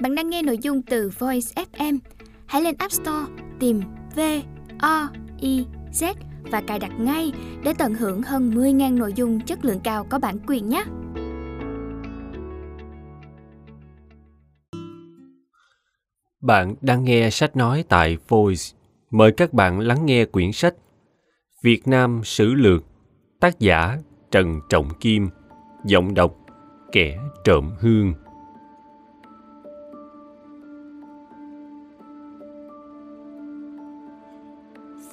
Bạn đang nghe nội dung từ Voice FM. Hãy lên App Store, tìm V O I Z và cài đặt ngay để tận hưởng hơn 10.000 nội dung chất lượng cao có bản quyền nhé. Bạn đang nghe sách nói tại Voice. Mời các bạn lắng nghe quyển sách Việt Nam Sử Lược, Tác giả Trần Trọng Kim, Giọng đọc Kẻ trộm hương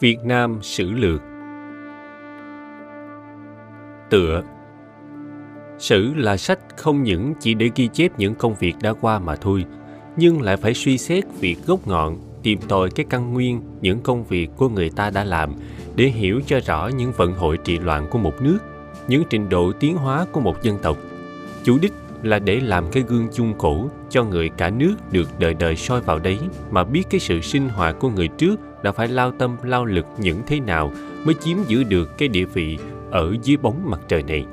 Việt Nam Sử Lược Tựa Sử là sách không những chỉ để ghi chép những công việc đã qua mà thôi, nhưng lại phải suy xét việc gốc ngọn, tìm tòi cái căn nguyên những công việc của người ta đã làm để hiểu cho rõ những vận hội trị loạn của một nước, những trình độ tiến hóa của một dân tộc. Chủ đích là để làm cái gương chung cổ cho người cả nước được đời đời soi vào đấy mà biết cái sự sinh hoạt của người trước đã phải lao tâm, lao lực những thế nào mới chiếm giữ được cái địa vị ở dưới bóng mặt trời này.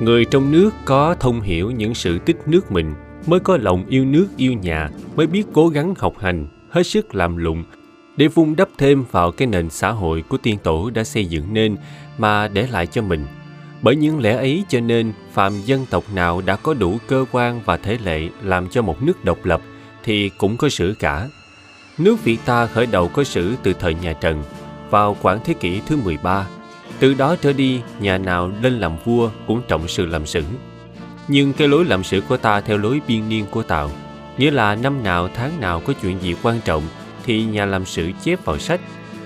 Người trong nước có thông hiểu những sự tích nước mình mới có lòng yêu nước, yêu nhà, mới biết cố gắng học hành, hết sức làm lụng để vun đắp thêm vào cái nền xã hội của tiên tổ đã xây dựng nên mà để lại cho mình bởi những lẽ ấy cho nên phạm dân tộc nào đã có đủ cơ quan và thể lệ làm cho một nước độc lập thì cũng có sử cả nước Việt ta khởi đầu có sử từ thời nhà Trần vào khoảng thế kỷ thứ 13 từ đó trở đi nhà nào lên làm vua cũng trọng sự làm sử. Nhưng cái lối làm sử của ta theo lối biên niên của Tào, nghĩa là năm nào tháng nào có chuyện gì quan trọng thì nhà làm sử chép vào sách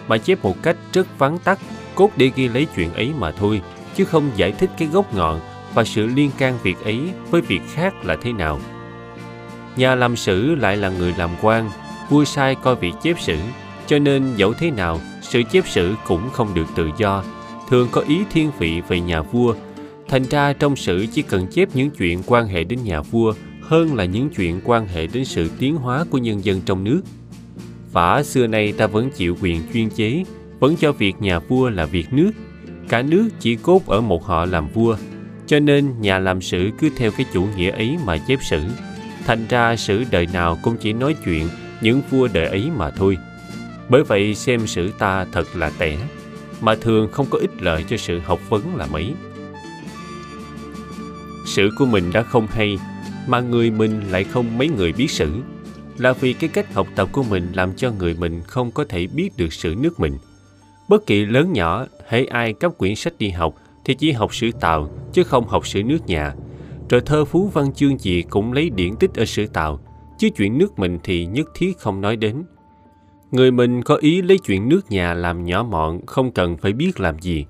mà chép một cách rất vắn tắt cốt để ghi lấy chuyện ấy mà thôi chứ không giải thích cái gốc ngọn và sự liên can việc ấy với việc khác là thế nào. Nhà làm sử lại là người làm quan vua sai coi việc chép sử cho nên dẫu thế nào sự chép sử cũng không được tự do thường có ý thiên vị về nhà vua thành ra trong sử chỉ cần chép những chuyện quan hệ đến nhà vua hơn là những chuyện quan hệ đến sự tiến hóa của nhân dân trong nước Vả xưa nay ta vẫn chịu quyền chuyên chế, vẫn cho việc nhà vua là việc nước. Cả nước chỉ cốt ở một họ làm vua, cho nên nhà làm sử cứ theo cái chủ nghĩa ấy mà chép sử. Thành ra sử đời nào cũng chỉ nói chuyện những vua đời ấy mà thôi. Bởi vậy xem sử ta thật là tẻ, mà thường không có ích lợi cho sự học vấn là mấy. Sử của mình đã không hay, mà người mình lại không mấy người biết sử là vì cái cách học tập của mình làm cho người mình không có thể biết được sử nước mình. Bất kỳ lớn nhỏ, hãy ai cấp quyển sách đi học thì chỉ học sử Tàu chứ không học sử nước nhà. Rồi thơ phú văn chương gì cũng lấy điển tích ở sử Tàu, chứ chuyện nước mình thì nhất thiết không nói đến. Người mình có ý lấy chuyện nước nhà làm nhỏ mọn không cần phải biết làm gì.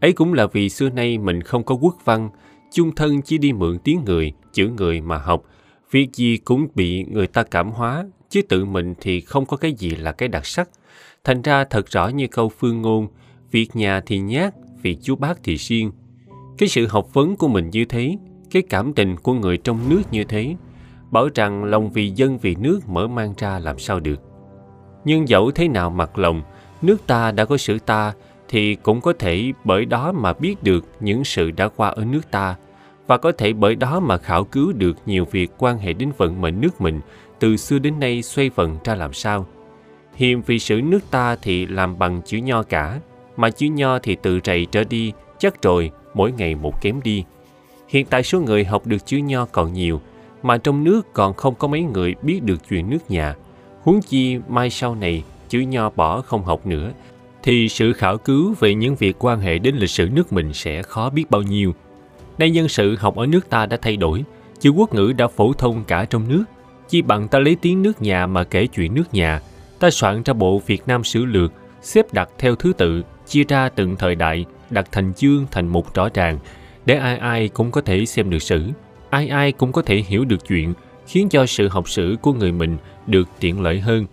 Ấy cũng là vì xưa nay mình không có quốc văn, chung thân chỉ đi mượn tiếng người, chữ người mà học, Việc gì cũng bị người ta cảm hóa, chứ tự mình thì không có cái gì là cái đặc sắc. Thành ra thật rõ như câu phương ngôn, việc nhà thì nhát, việc chú bác thì siêng. Cái sự học vấn của mình như thế, cái cảm tình của người trong nước như thế, bảo rằng lòng vì dân vì nước mở mang ra làm sao được. Nhưng dẫu thế nào mặt lòng, nước ta đã có sự ta, thì cũng có thể bởi đó mà biết được những sự đã qua ở nước ta, và có thể bởi đó mà khảo cứu được nhiều việc quan hệ đến vận mệnh nước mình từ xưa đến nay xoay vận ra làm sao. Hiềm vì sử nước ta thì làm bằng chữ nho cả, mà chữ nho thì từ rầy trở đi, chắc rồi, mỗi ngày một kém đi. Hiện tại số người học được chữ nho còn nhiều, mà trong nước còn không có mấy người biết được chuyện nước nhà. Huống chi mai sau này chữ nho bỏ không học nữa, thì sự khảo cứu về những việc quan hệ đến lịch sử nước mình sẽ khó biết bao nhiêu. Nay nhân sự học ở nước ta đã thay đổi, chữ quốc ngữ đã phổ thông cả trong nước. Chi bằng ta lấy tiếng nước nhà mà kể chuyện nước nhà, ta soạn ra bộ Việt Nam sử lược, xếp đặt theo thứ tự, chia ra từng thời đại, đặt thành chương thành mục rõ ràng, để ai ai cũng có thể xem được sử, ai ai cũng có thể hiểu được chuyện, khiến cho sự học sử của người mình được tiện lợi hơn.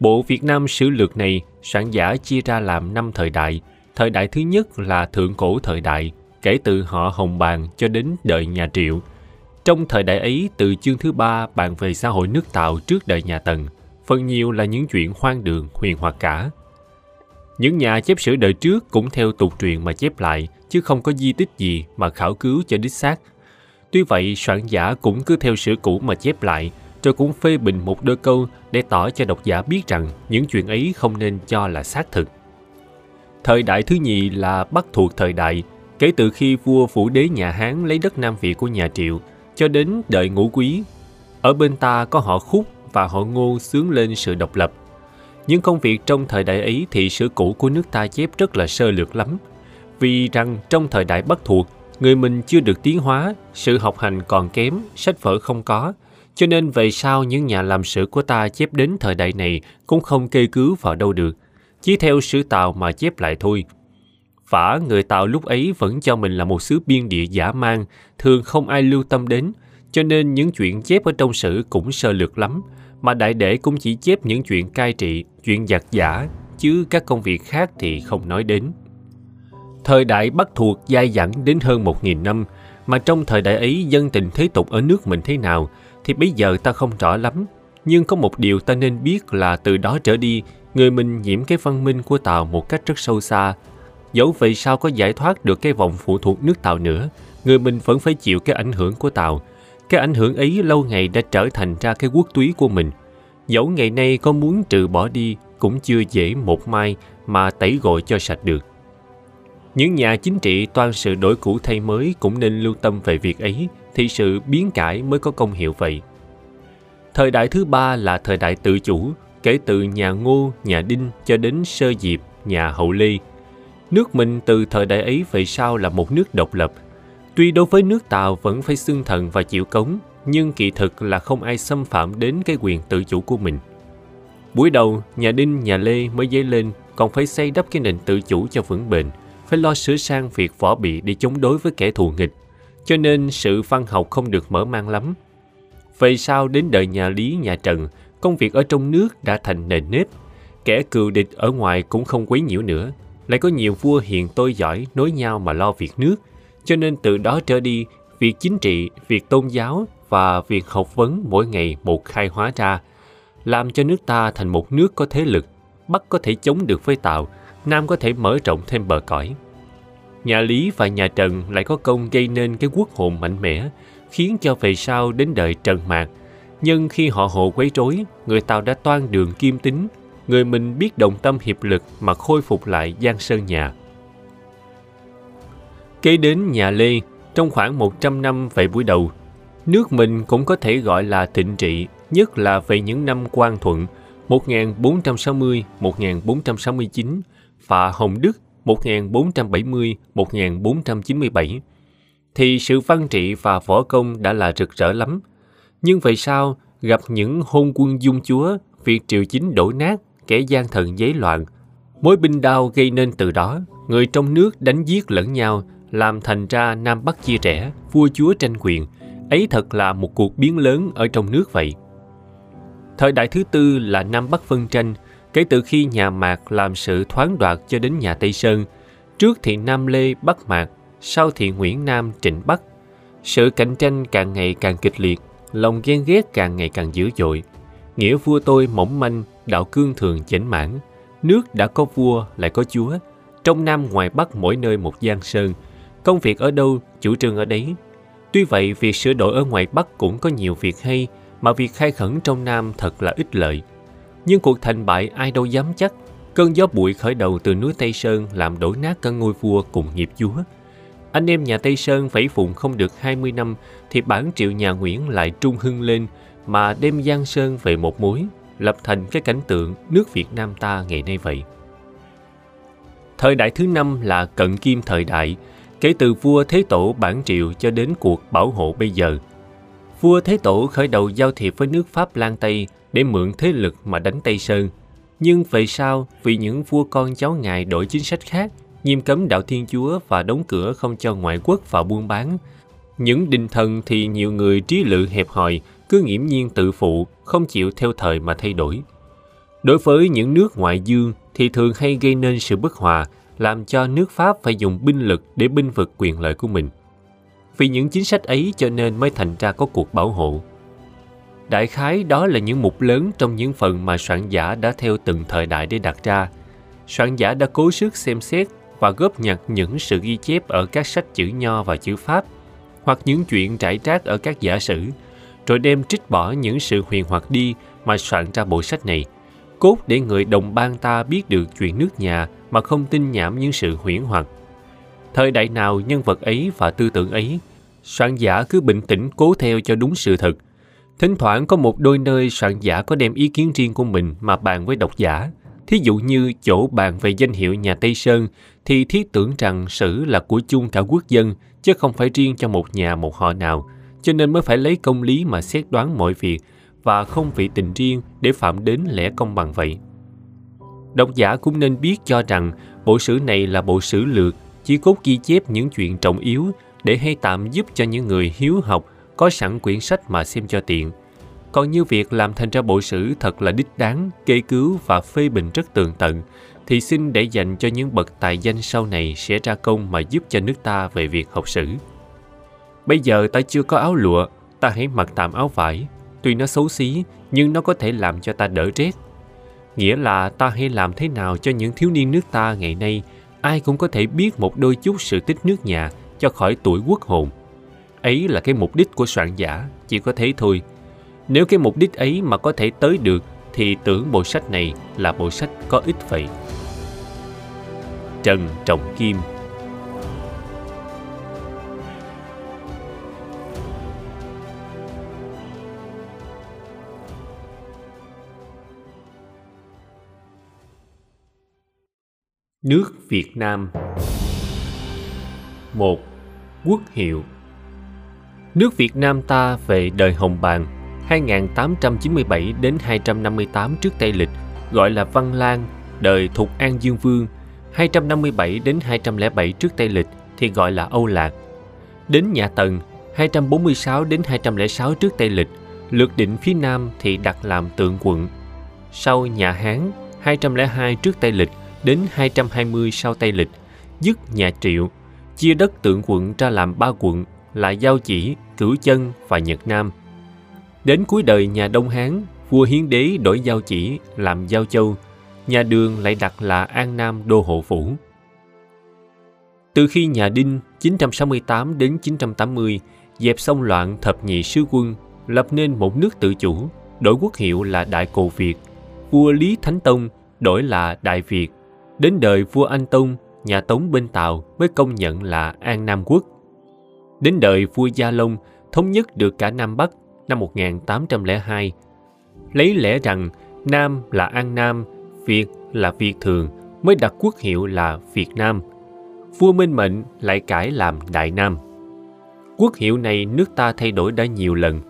Bộ Việt Nam sử lược này, soạn giả chia ra làm năm thời đại. Thời đại thứ nhất là thượng cổ thời đại, kể từ họ Hồng Bàng cho đến đời nhà Triệu. Trong thời đại ấy, từ chương thứ ba bàn về xã hội nước tạo trước đời nhà Tần, phần nhiều là những chuyện hoang đường, huyền hoặc cả. Những nhà chép sử đời trước cũng theo tục truyền mà chép lại, chứ không có di tích gì mà khảo cứu cho đích xác. Tuy vậy, soạn giả cũng cứ theo sử cũ mà chép lại, tôi cũng phê bình một đôi câu để tỏ cho độc giả biết rằng những chuyện ấy không nên cho là xác thực. Thời đại thứ nhì là bắt thuộc thời đại, kể từ khi vua phủ đế nhà Hán lấy đất Nam Việt của nhà Triệu cho đến đời ngũ quý. Ở bên ta có họ Khúc và họ Ngô sướng lên sự độc lập. Những công việc trong thời đại ấy thì sử cũ của nước ta chép rất là sơ lược lắm. Vì rằng trong thời đại bắt thuộc, người mình chưa được tiến hóa, sự học hành còn kém, sách vở không có, cho nên về sau những nhà làm sử của ta chép đến thời đại này cũng không kê cứu vào đâu được, chỉ theo sử tạo mà chép lại thôi. Phả người tạo lúc ấy vẫn cho mình là một xứ biên địa giả mang, thường không ai lưu tâm đến, cho nên những chuyện chép ở trong sử cũng sơ lược lắm, mà đại đệ cũng chỉ chép những chuyện cai trị, chuyện giặc giả, chứ các công việc khác thì không nói đến. Thời đại bắt thuộc dai dẳng đến hơn một nghìn năm, mà trong thời đại ấy dân tình thế tục ở nước mình thế nào thì bây giờ ta không rõ lắm. Nhưng có một điều ta nên biết là từ đó trở đi, người mình nhiễm cái văn minh của Tàu một cách rất sâu xa. Dẫu vậy sao có giải thoát được cái vòng phụ thuộc nước Tàu nữa, người mình vẫn phải chịu cái ảnh hưởng của Tàu. Cái ảnh hưởng ấy lâu ngày đã trở thành ra cái quốc túy của mình. Dẫu ngày nay có muốn trừ bỏ đi cũng chưa dễ một mai mà tẩy gội cho sạch được. Những nhà chính trị toan sự đổi cũ thay mới cũng nên lưu tâm về việc ấy, thì sự biến cải mới có công hiệu vậy. Thời đại thứ ba là thời đại tự chủ, kể từ nhà Ngô, nhà Đinh cho đến Sơ Diệp, nhà Hậu Lê. Nước mình từ thời đại ấy về sau là một nước độc lập. Tuy đối với nước Tàu vẫn phải xưng thần và chịu cống, nhưng kỳ thực là không ai xâm phạm đến cái quyền tự chủ của mình. Buổi đầu, nhà Đinh, nhà Lê mới dấy lên, còn phải xây đắp cái nền tự chủ cho vững bền, phải lo sửa sang việc võ bị để chống đối với kẻ thù nghịch, cho nên sự văn học không được mở mang lắm. Về sau đến đời nhà Lý, nhà Trần, công việc ở trong nước đã thành nền nếp. Kẻ cừu địch ở ngoài cũng không quấy nhiễu nữa. Lại có nhiều vua hiền tôi giỏi nối nhau mà lo việc nước. Cho nên từ đó trở đi, việc chính trị, việc tôn giáo và việc học vấn mỗi ngày một khai hóa ra, làm cho nước ta thành một nước có thế lực, Bắc có thể chống được với Tàu, Nam có thể mở rộng thêm bờ cõi. Nhà Lý và nhà Trần lại có công gây nên cái quốc hồn mạnh mẽ, khiến cho về sau đến đời Trần Mạc. Nhưng khi họ hộ quấy rối, người Tàu đã toan đường kim tính, người mình biết đồng tâm hiệp lực mà khôi phục lại Giang Sơn nhà. Kế đến nhà Lê, trong khoảng 100 năm về buổi đầu, nước mình cũng có thể gọi là thịnh trị, nhất là về những năm quan thuận 1460-1469, Phạ Hồng Đức 1470-1497 thì sự văn trị và võ công đã là rực rỡ lắm. Nhưng về sau, gặp những hôn quân dung chúa, việc triều chính đổ nát, kẻ gian thần giấy loạn. Mối binh đao gây nên từ đó, người trong nước đánh giết lẫn nhau, làm thành ra Nam Bắc chia rẽ, vua chúa tranh quyền. Ấy thật là một cuộc biến lớn ở trong nước vậy. Thời đại thứ tư là Nam Bắc phân tranh, kể từ khi nhà Mạc làm sự thoáng đoạt cho đến nhà Tây Sơn. Trước thì Nam Lê Bắc Mạc, sau thì Nguyễn Nam Trịnh Bắc. Sự cạnh tranh càng ngày càng kịch liệt, lòng ghen ghét càng ngày càng dữ dội. Nghĩa vua tôi mỏng manh, đạo cương thường chảnh mãn. Nước đã có vua lại có chúa. Trong Nam ngoài Bắc mỗi nơi một giang sơn. Công việc ở đâu, chủ trương ở đấy. Tuy vậy, việc sửa đổi ở ngoài Bắc cũng có nhiều việc hay, mà việc khai khẩn trong Nam thật là ích lợi. Nhưng cuộc thành bại ai đâu dám chắc. Cơn gió bụi khởi đầu từ núi Tây Sơn làm đổ nát cả ngôi vua cùng nghiệp chúa. Anh em nhà Tây Sơn phải phụng không được 20 năm thì bản triệu nhà Nguyễn lại trung hưng lên mà đem Giang Sơn về một mối, lập thành cái cảnh tượng nước Việt Nam ta ngày nay vậy. Thời đại thứ năm là cận kim thời đại, kể từ vua Thế Tổ bản triệu cho đến cuộc bảo hộ bây giờ. Vua Thế Tổ khởi đầu giao thiệp với nước Pháp Lan Tây để mượn thế lực mà đánh Tây Sơn. Nhưng về sau, vì những vua con cháu ngài đổi chính sách khác, nghiêm cấm đạo Thiên Chúa và đóng cửa không cho ngoại quốc vào buôn bán. Những đình thần thì nhiều người trí lự hẹp hòi, cứ nghiễm nhiên tự phụ, không chịu theo thời mà thay đổi. Đối với những nước ngoại dương thì thường hay gây nên sự bất hòa, làm cho nước Pháp phải dùng binh lực để binh vực quyền lợi của mình. Vì những chính sách ấy cho nên mới thành ra có cuộc bảo hộ. Đại khái đó là những mục lớn trong những phần mà soạn giả đã theo từng thời đại để đặt ra. Soạn giả đã cố sức xem xét và góp nhặt những sự ghi chép ở các sách chữ nho và chữ Pháp, hoặc những chuyện trải trác ở các giả sử, rồi đem trích bỏ những sự huyền hoặc đi mà soạn ra bộ sách này, cốt để người đồng bang ta biết được chuyện nước nhà mà không tin nhảm những sự huyễn hoặc. Thời đại nào nhân vật ấy và tư tưởng ấy, soạn giả cứ bình tĩnh cố theo cho đúng sự thật. Thỉnh thoảng có một đôi nơi soạn giả có đem ý kiến riêng của mình mà bàn với độc giả. Thí dụ như chỗ bàn về danh hiệu nhà Tây Sơn thì thiết tưởng rằng sử là của chung cả quốc dân chứ không phải riêng cho một nhà một họ nào cho nên mới phải lấy công lý mà xét đoán mọi việc và không vì tình riêng để phạm đến lẽ công bằng vậy. Độc giả cũng nên biết cho rằng bộ sử này là bộ sử lược, chỉ cốt ghi chép những chuyện trọng yếu để hay tạm giúp cho những người hiếu học có sẵn quyển sách mà xem cho tiện. Còn như việc làm thành ra bộ sử thật là đích đáng, kê cứu và phê bình rất tường tận, thì xin để dành cho những bậc tài danh sau này sẽ ra công mà giúp cho nước ta về việc học sử. Bây giờ ta chưa có áo lụa, ta hãy mặc tạm áo vải. Tuy nó xấu xí, nhưng nó có thể làm cho ta đỡ rét. Nghĩa là ta hãy làm thế nào cho những thiếu niên nước ta ngày nay ai cũng có thể biết một đôi chút sự tích nước nhà cho khỏi tuổi quốc hồn. Ấy là cái mục đích của soạn giả, chỉ có thế thôi. Nếu cái mục đích ấy mà có thể tới được thì tưởng bộ sách này là bộ sách có ích vậy. Trần Trọng Kim Nước Việt Nam một Quốc hiệu Nước Việt Nam ta về đời Hồng Bàng 2897 đến 258 trước Tây Lịch gọi là Văn Lang, đời Thục An Dương Vương 257 đến 207 trước Tây Lịch thì gọi là Âu Lạc. Đến nhà Tần 246 đến 206 trước Tây Lịch, lược định phía Nam thì đặt làm tượng quận. Sau nhà Hán 202 trước Tây Lịch đến 220 sau Tây Lịch, dứt nhà Triệu, chia đất tượng quận ra làm ba quận là Giao Chỉ, Cửu Chân và Nhật Nam. Đến cuối đời nhà Đông Hán, vua Hiến Đế đổi Giao Chỉ làm Giao Châu, nhà Đường lại đặt là An Nam Đô Hộ Phủ. Từ khi nhà Đinh 968 đến 980 dẹp xong loạn thập nhị sứ quân, lập nên một nước tự chủ, đổi quốc hiệu là Đại Cồ Việt. Vua Lý Thánh Tông đổi là Đại Việt Đến đời vua Anh Tông, nhà Tống bên Tàu mới công nhận là An Nam Quốc. Đến đời vua Gia Long, thống nhất được cả Nam Bắc năm 1802. Lấy lẽ rằng Nam là An Nam, Việt là Việt Thường mới đặt quốc hiệu là Việt Nam. Vua Minh Mệnh lại cải làm Đại Nam. Quốc hiệu này nước ta thay đổi đã nhiều lần.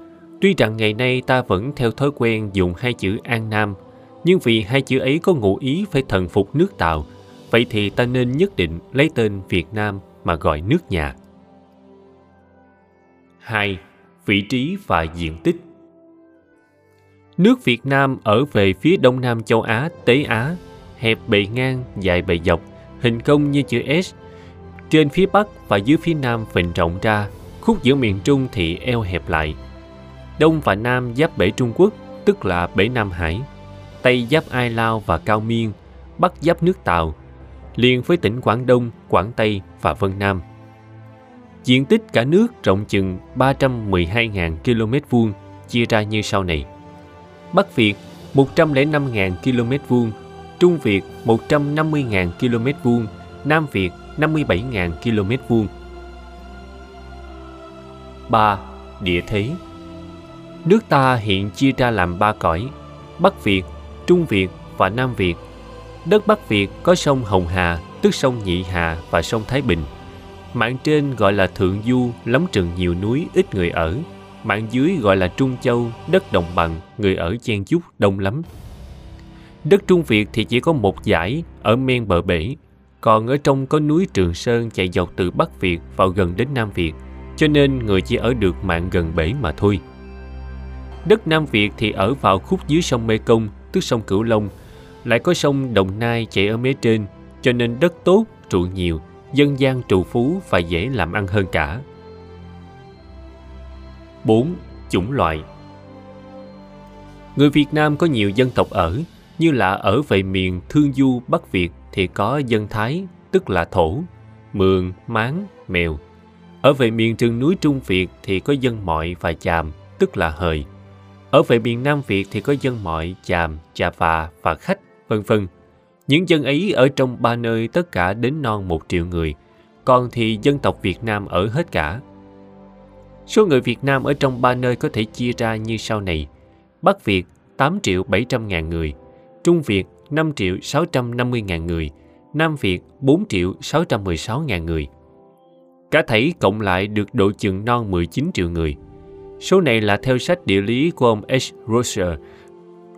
Tuy rằng ngày nay ta vẫn theo thói quen dùng hai chữ An Nam – nhưng vì hai chữ ấy có ngụ ý phải thần phục nước Tàu, vậy thì ta nên nhất định lấy tên Việt Nam mà gọi nước nhà. 2. Vị trí và diện tích Nước Việt Nam ở về phía đông nam châu Á, Tế Á, hẹp bề ngang, dài bề dọc, hình công như chữ S. Trên phía bắc và dưới phía nam phình rộng ra, khúc giữa miền Trung thì eo hẹp lại. Đông và Nam giáp bể Trung Quốc, tức là bể Nam Hải, Tây giáp Ai Lao và Cao Miên, Bắc giáp nước Tàu, liền với tỉnh Quảng Đông, Quảng Tây và Vân Nam. Diện tích cả nước rộng chừng 312.000 km vuông, chia ra như sau này. Bắc Việt 105.000 km vuông, Trung Việt 150.000 km vuông, Nam Việt 57.000 km vuông. 3. Địa thế Nước ta hiện chia ra làm ba cõi, Bắc Việt Trung Việt và Nam Việt. Đất Bắc Việt có sông Hồng Hà, tức sông Nhị Hà và sông Thái Bình. Mạng trên gọi là Thượng Du, lắm rừng nhiều núi, ít người ở. Mạng dưới gọi là Trung Châu, đất đồng bằng, người ở chen chúc, đông lắm. Đất Trung Việt thì chỉ có một dải ở men bờ bể, còn ở trong có núi Trường Sơn chạy dọc từ Bắc Việt vào gần đến Nam Việt, cho nên người chỉ ở được mạng gần bể mà thôi. Đất Nam Việt thì ở vào khúc dưới sông Mê Công, tức sông Cửu Long, lại có sông Đồng Nai chảy ở mé trên, cho nên đất tốt, trụ nhiều, dân gian trù phú và dễ làm ăn hơn cả. 4. Chủng loại Người Việt Nam có nhiều dân tộc ở, như là ở về miền Thương Du Bắc Việt thì có dân Thái, tức là Thổ, Mường, Mán, Mèo. Ở về miền rừng núi Trung Việt thì có dân Mọi và Chàm, tức là hời. Ở về miền Nam Việt thì có dân mọi, chàm, chà phà và khách, vân vân. Những dân ấy ở trong ba nơi tất cả đến non một triệu người, còn thì dân tộc Việt Nam ở hết cả. Số người Việt Nam ở trong ba nơi có thể chia ra như sau này. Bắc Việt 8 triệu 700 ngàn người, Trung Việt 5 triệu 650 ngàn người, Nam Việt 4 triệu 616 ngàn người. Cả thảy cộng lại được độ chừng non 19 triệu người. Số này là theo sách địa lý của ông H. Roser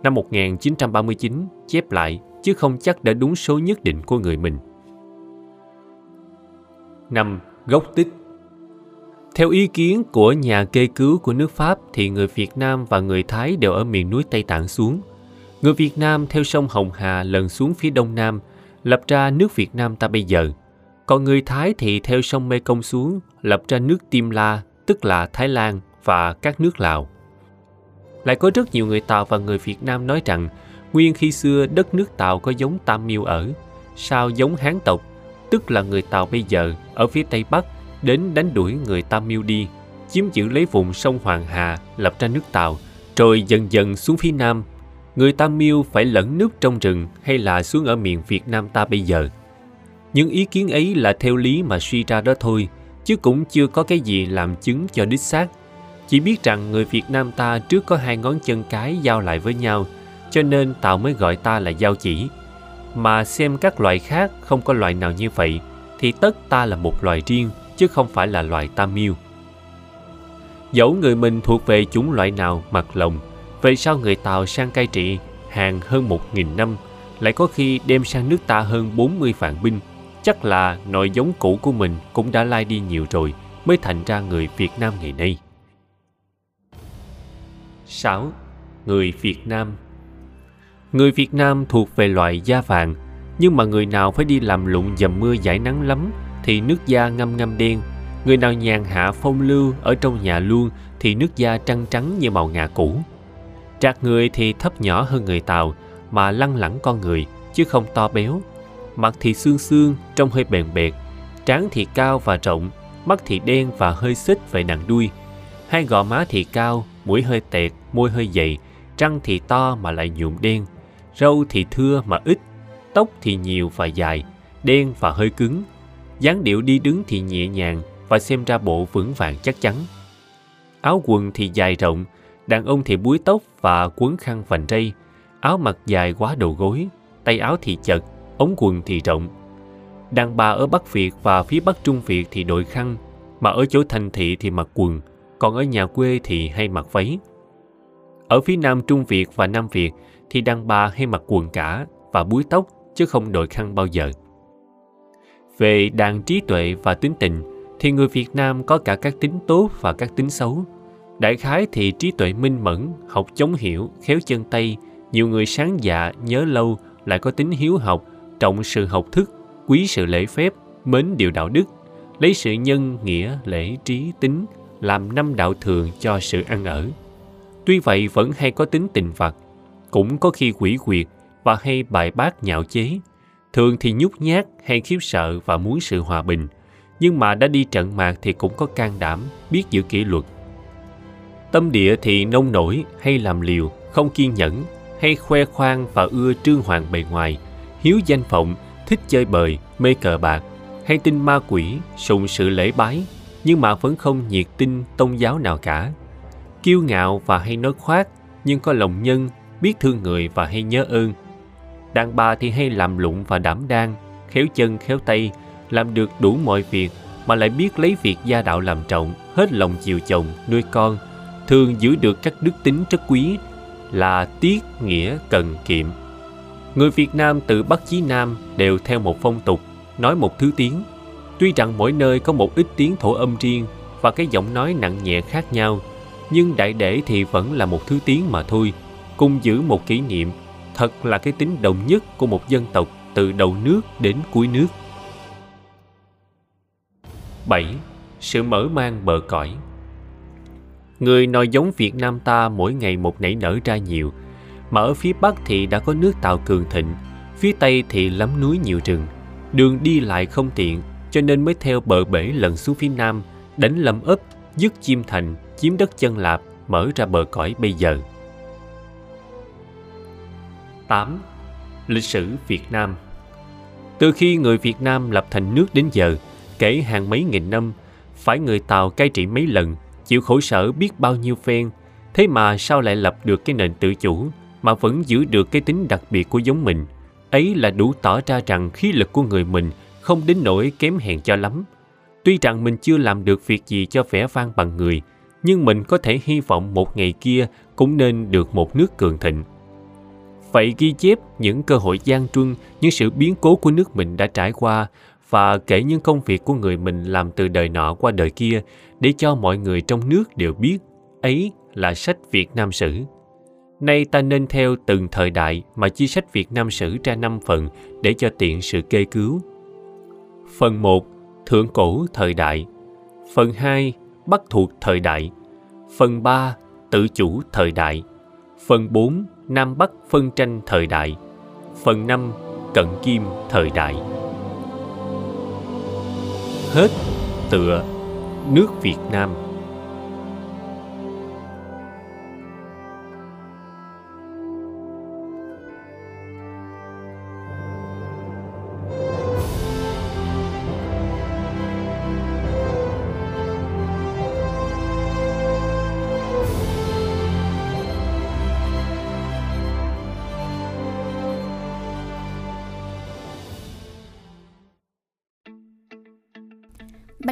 năm 1939 chép lại chứ không chắc đã đúng số nhất định của người mình. 5. Gốc tích Theo ý kiến của nhà kê cứu của nước Pháp thì người Việt Nam và người Thái đều ở miền núi Tây Tạng xuống. Người Việt Nam theo sông Hồng Hà lần xuống phía đông nam, lập ra nước Việt Nam ta bây giờ. Còn người Thái thì theo sông Mê Công xuống, lập ra nước Tim La, tức là Thái Lan và các nước Lào. Lại có rất nhiều người Tàu và người Việt Nam nói rằng nguyên khi xưa đất nước Tàu có giống Tam Miêu ở, sao giống Hán tộc, tức là người Tàu bây giờ ở phía Tây Bắc đến đánh đuổi người Tam Miêu đi, chiếm giữ lấy vùng sông Hoàng Hà lập ra nước Tàu, rồi dần dần xuống phía Nam. Người Tam Miêu phải lẫn nước trong rừng hay là xuống ở miền Việt Nam ta bây giờ. Những ý kiến ấy là theo lý mà suy ra đó thôi, chứ cũng chưa có cái gì làm chứng cho đích xác chỉ biết rằng người Việt Nam ta trước có hai ngón chân cái giao lại với nhau, cho nên Tào mới gọi ta là giao chỉ. Mà xem các loài khác không có loài nào như vậy, thì tất ta là một loài riêng, chứ không phải là loài tam miêu. Dẫu người mình thuộc về chủng loại nào mặt lòng vậy sao người Tàu sang cai trị hàng hơn một nghìn năm, lại có khi đem sang nước ta hơn 40 vạn binh, chắc là nội giống cũ của mình cũng đã lai đi nhiều rồi, mới thành ra người Việt Nam ngày nay. 6. Người Việt Nam Người Việt Nam thuộc về loại da vàng, nhưng mà người nào phải đi làm lụng dầm mưa giải nắng lắm thì nước da ngâm ngâm đen. Người nào nhàn hạ phong lưu ở trong nhà luôn thì nước da trắng trắng như màu ngà cũ. Trạc người thì thấp nhỏ hơn người Tàu mà lăng lẳng con người chứ không to béo. Mặt thì xương xương, trông hơi bèn bẹt, trán thì cao và rộng, mắt thì đen và hơi xích về nặng đuôi. Hai gò má thì cao, mũi hơi tẹt, môi hơi dày, răng thì to mà lại nhuộm đen, râu thì thưa mà ít, tóc thì nhiều và dài, đen và hơi cứng, dáng điệu đi đứng thì nhẹ nhàng và xem ra bộ vững vàng chắc chắn. Áo quần thì dài rộng, đàn ông thì búi tóc và quấn khăn vành rây, áo mặc dài quá đầu gối, tay áo thì chật, ống quần thì rộng. Đàn bà ở Bắc Việt và phía Bắc Trung Việt thì đội khăn, mà ở chỗ thành thị thì mặc quần, còn ở nhà quê thì hay mặc váy. Ở phía Nam Trung Việt và Nam Việt thì đàn bà hay mặc quần cả và búi tóc chứ không đội khăn bao giờ. Về đàn trí tuệ và tính tình thì người Việt Nam có cả các tính tốt và các tính xấu. Đại khái thì trí tuệ minh mẫn, học chống hiểu, khéo chân tay, nhiều người sáng dạ, nhớ lâu, lại có tính hiếu học, trọng sự học thức, quý sự lễ phép, mến điều đạo đức, lấy sự nhân, nghĩa, lễ, trí, tính, làm năm đạo thường cho sự ăn ở. Tuy vậy vẫn hay có tính tình phật, cũng có khi quỷ quyệt và hay bài bác nhạo chế. Thường thì nhút nhát hay khiếp sợ và muốn sự hòa bình, nhưng mà đã đi trận mạc thì cũng có can đảm, biết giữ kỷ luật. Tâm địa thì nông nổi hay làm liều, không kiên nhẫn, hay khoe khoang và ưa trương hoàng bề ngoài, hiếu danh vọng thích chơi bời, mê cờ bạc, hay tin ma quỷ, sùng sự lễ bái, nhưng mà vẫn không nhiệt tin tôn giáo nào cả. Kiêu ngạo và hay nói khoác, nhưng có lòng nhân, biết thương người và hay nhớ ơn. Đàn bà thì hay làm lụng và đảm đang, khéo chân khéo tay, làm được đủ mọi việc mà lại biết lấy việc gia đạo làm trọng, hết lòng chiều chồng, nuôi con, thường giữ được các đức tính rất quý là tiết, nghĩa, cần, kiệm. Người Việt Nam từ Bắc chí Nam đều theo một phong tục, nói một thứ tiếng, Tuy rằng mỗi nơi có một ít tiếng thổ âm riêng và cái giọng nói nặng nhẹ khác nhau, nhưng đại để thì vẫn là một thứ tiếng mà thôi, cùng giữ một kỷ niệm, thật là cái tính đồng nhất của một dân tộc từ đầu nước đến cuối nước. 7. Sự mở mang bờ cõi Người nói giống Việt Nam ta mỗi ngày một nảy nở ra nhiều, mà ở phía Bắc thì đã có nước Tàu cường thịnh, phía Tây thì lắm núi nhiều rừng, đường đi lại không tiện, cho nên mới theo bờ bể lần xuống phía nam, đánh lâm ấp, dứt chim thành, chiếm đất chân lạp, mở ra bờ cõi bây giờ. 8. Lịch sử Việt Nam Từ khi người Việt Nam lập thành nước đến giờ, kể hàng mấy nghìn năm, phải người Tàu cai trị mấy lần, chịu khổ sở biết bao nhiêu phen, thế mà sao lại lập được cái nền tự chủ mà vẫn giữ được cái tính đặc biệt của giống mình. Ấy là đủ tỏ ra rằng khí lực của người mình không đến nỗi kém hèn cho lắm. Tuy rằng mình chưa làm được việc gì cho vẻ vang bằng người, nhưng mình có thể hy vọng một ngày kia cũng nên được một nước cường thịnh. Vậy ghi chép những cơ hội gian truân, những sự biến cố của nước mình đã trải qua và kể những công việc của người mình làm từ đời nọ qua đời kia để cho mọi người trong nước đều biết ấy là sách Việt Nam Sử. Nay ta nên theo từng thời đại mà chia sách Việt Nam Sử ra năm phần để cho tiện sự kê cứu. Phần 1. Thượng cổ thời đại Phần 2 bắt thuộc thời đại Phần 3. Tự chủ thời đại Phần 4. Nam Bắc phân tranh thời đại Phần 5. Cận kim thời đại Hết tựa nước Việt Nam